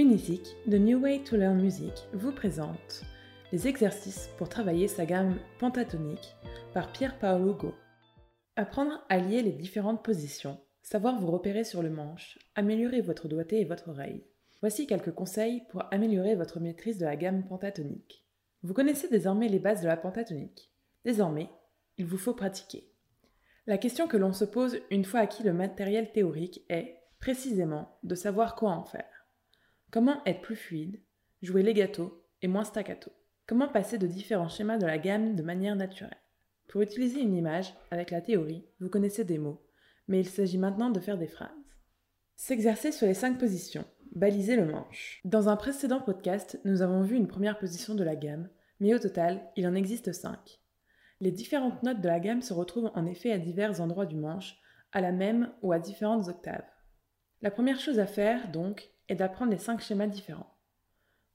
Unisic, The New Way to Learn Music, vous présente les exercices pour travailler sa gamme pentatonique par Pierre Paolo Go. Apprendre à lier les différentes positions, savoir vous repérer sur le manche, améliorer votre doigté et votre oreille. Voici quelques conseils pour améliorer votre maîtrise de la gamme pentatonique. Vous connaissez désormais les bases de la pentatonique. Désormais, il vous faut pratiquer. La question que l'on se pose une fois acquis le matériel théorique est, précisément, de savoir quoi en faire. Comment être plus fluide, jouer legato et moins staccato? Comment passer de différents schémas de la gamme de manière naturelle? Pour utiliser une image, avec la théorie, vous connaissez des mots, mais il s'agit maintenant de faire des phrases. S'exercer sur les cinq positions. Baliser le manche. Dans un précédent podcast, nous avons vu une première position de la gamme, mais au total, il en existe cinq. Les différentes notes de la gamme se retrouvent en effet à divers endroits du manche, à la même ou à différentes octaves. La première chose à faire, donc, est d'apprendre les cinq schémas différents.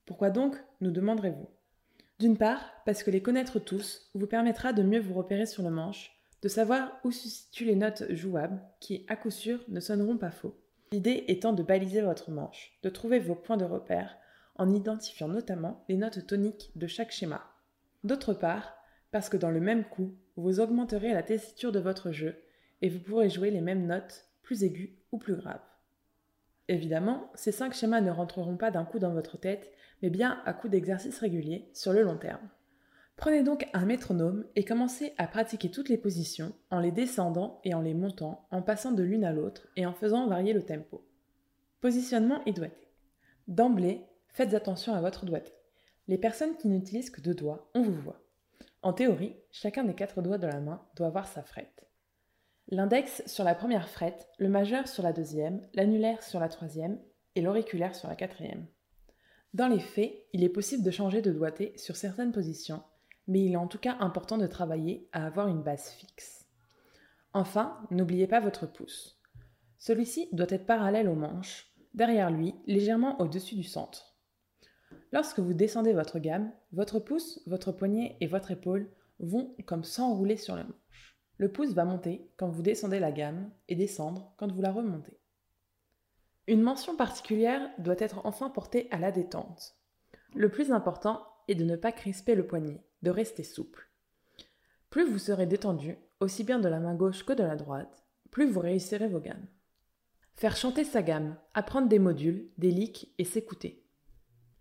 Pourquoi donc, nous demanderez-vous? D'une part, parce que les connaître tous vous permettra de mieux vous repérer sur le manche, de savoir où se situent les notes jouables qui, à coup sûr, ne sonneront pas faux. L'idée étant de baliser votre manche, de trouver vos points de repère en identifiant notamment les notes toniques de chaque schéma. D'autre part, parce que dans le même coup, vous augmenterez la tessiture de votre jeu et vous pourrez jouer les mêmes notes, plus aiguës ou plus graves. Évidemment, ces cinq schémas ne rentreront pas d'un coup dans votre tête, mais bien à coup d'exercices réguliers sur le long terme. Prenez donc un métronome et commencez à pratiquer toutes les positions en les descendant et en les montant, en passant de l'une à l'autre et en faisant varier le tempo. Positionnement et doigté. D'emblée, faites attention à votre doigté. Les personnes qui n'utilisent que deux doigts, on vous voit. En théorie, chacun des quatre doigts de la main doit avoir sa frette. L'index sur la première frette, le majeur sur la deuxième, l'annulaire sur la troisième et l'auriculaire sur la quatrième. Dans les faits, il est possible de changer de doigté sur certaines positions, mais il est en tout cas important de travailler à avoir une base fixe. Enfin, n'oubliez pas votre pouce. Celui-ci doit être parallèle au manche, derrière lui, légèrement au-dessus du centre. Lorsque vous descendez votre gamme, votre pouce, votre poignet et votre épaule vont comme s'enrouler sur le manche. Le pouce va monter quand vous descendez la gamme et descendre quand vous la remontez. Une mention particulière doit être enfin portée à la détente. Le plus important est de ne pas crisper le poignet, de rester souple. Plus vous serez détendu, aussi bien de la main gauche que de la droite, plus vous réussirez vos gammes. Faire chanter sa gamme, apprendre des modules, des licks et s'écouter.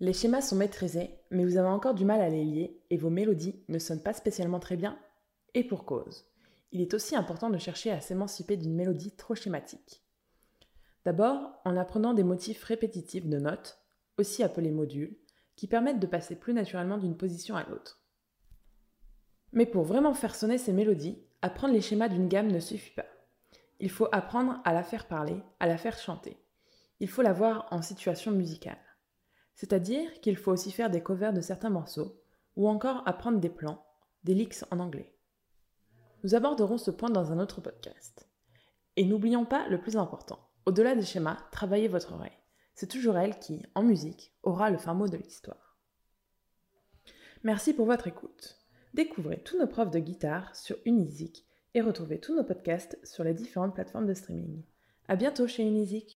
Les schémas sont maîtrisés, mais vous avez encore du mal à les lier et vos mélodies ne sonnent pas spécialement très bien, et pour cause il est aussi important de chercher à s'émanciper d'une mélodie trop schématique. D'abord, en apprenant des motifs répétitifs de notes, aussi appelés modules, qui permettent de passer plus naturellement d'une position à l'autre. Mais pour vraiment faire sonner ces mélodies, apprendre les schémas d'une gamme ne suffit pas. Il faut apprendre à la faire parler, à la faire chanter. Il faut la voir en situation musicale. C'est-à-dire qu'il faut aussi faire des covers de certains morceaux, ou encore apprendre des plans, des licks en anglais. Nous aborderons ce point dans un autre podcast. Et n'oublions pas le plus important. Au-delà des schémas, travaillez votre oreille. C'est toujours elle qui, en musique, aura le fin mot de l'histoire. Merci pour votre écoute. Découvrez tous nos profs de guitare sur Unisic et retrouvez tous nos podcasts sur les différentes plateformes de streaming. À bientôt chez Unisic!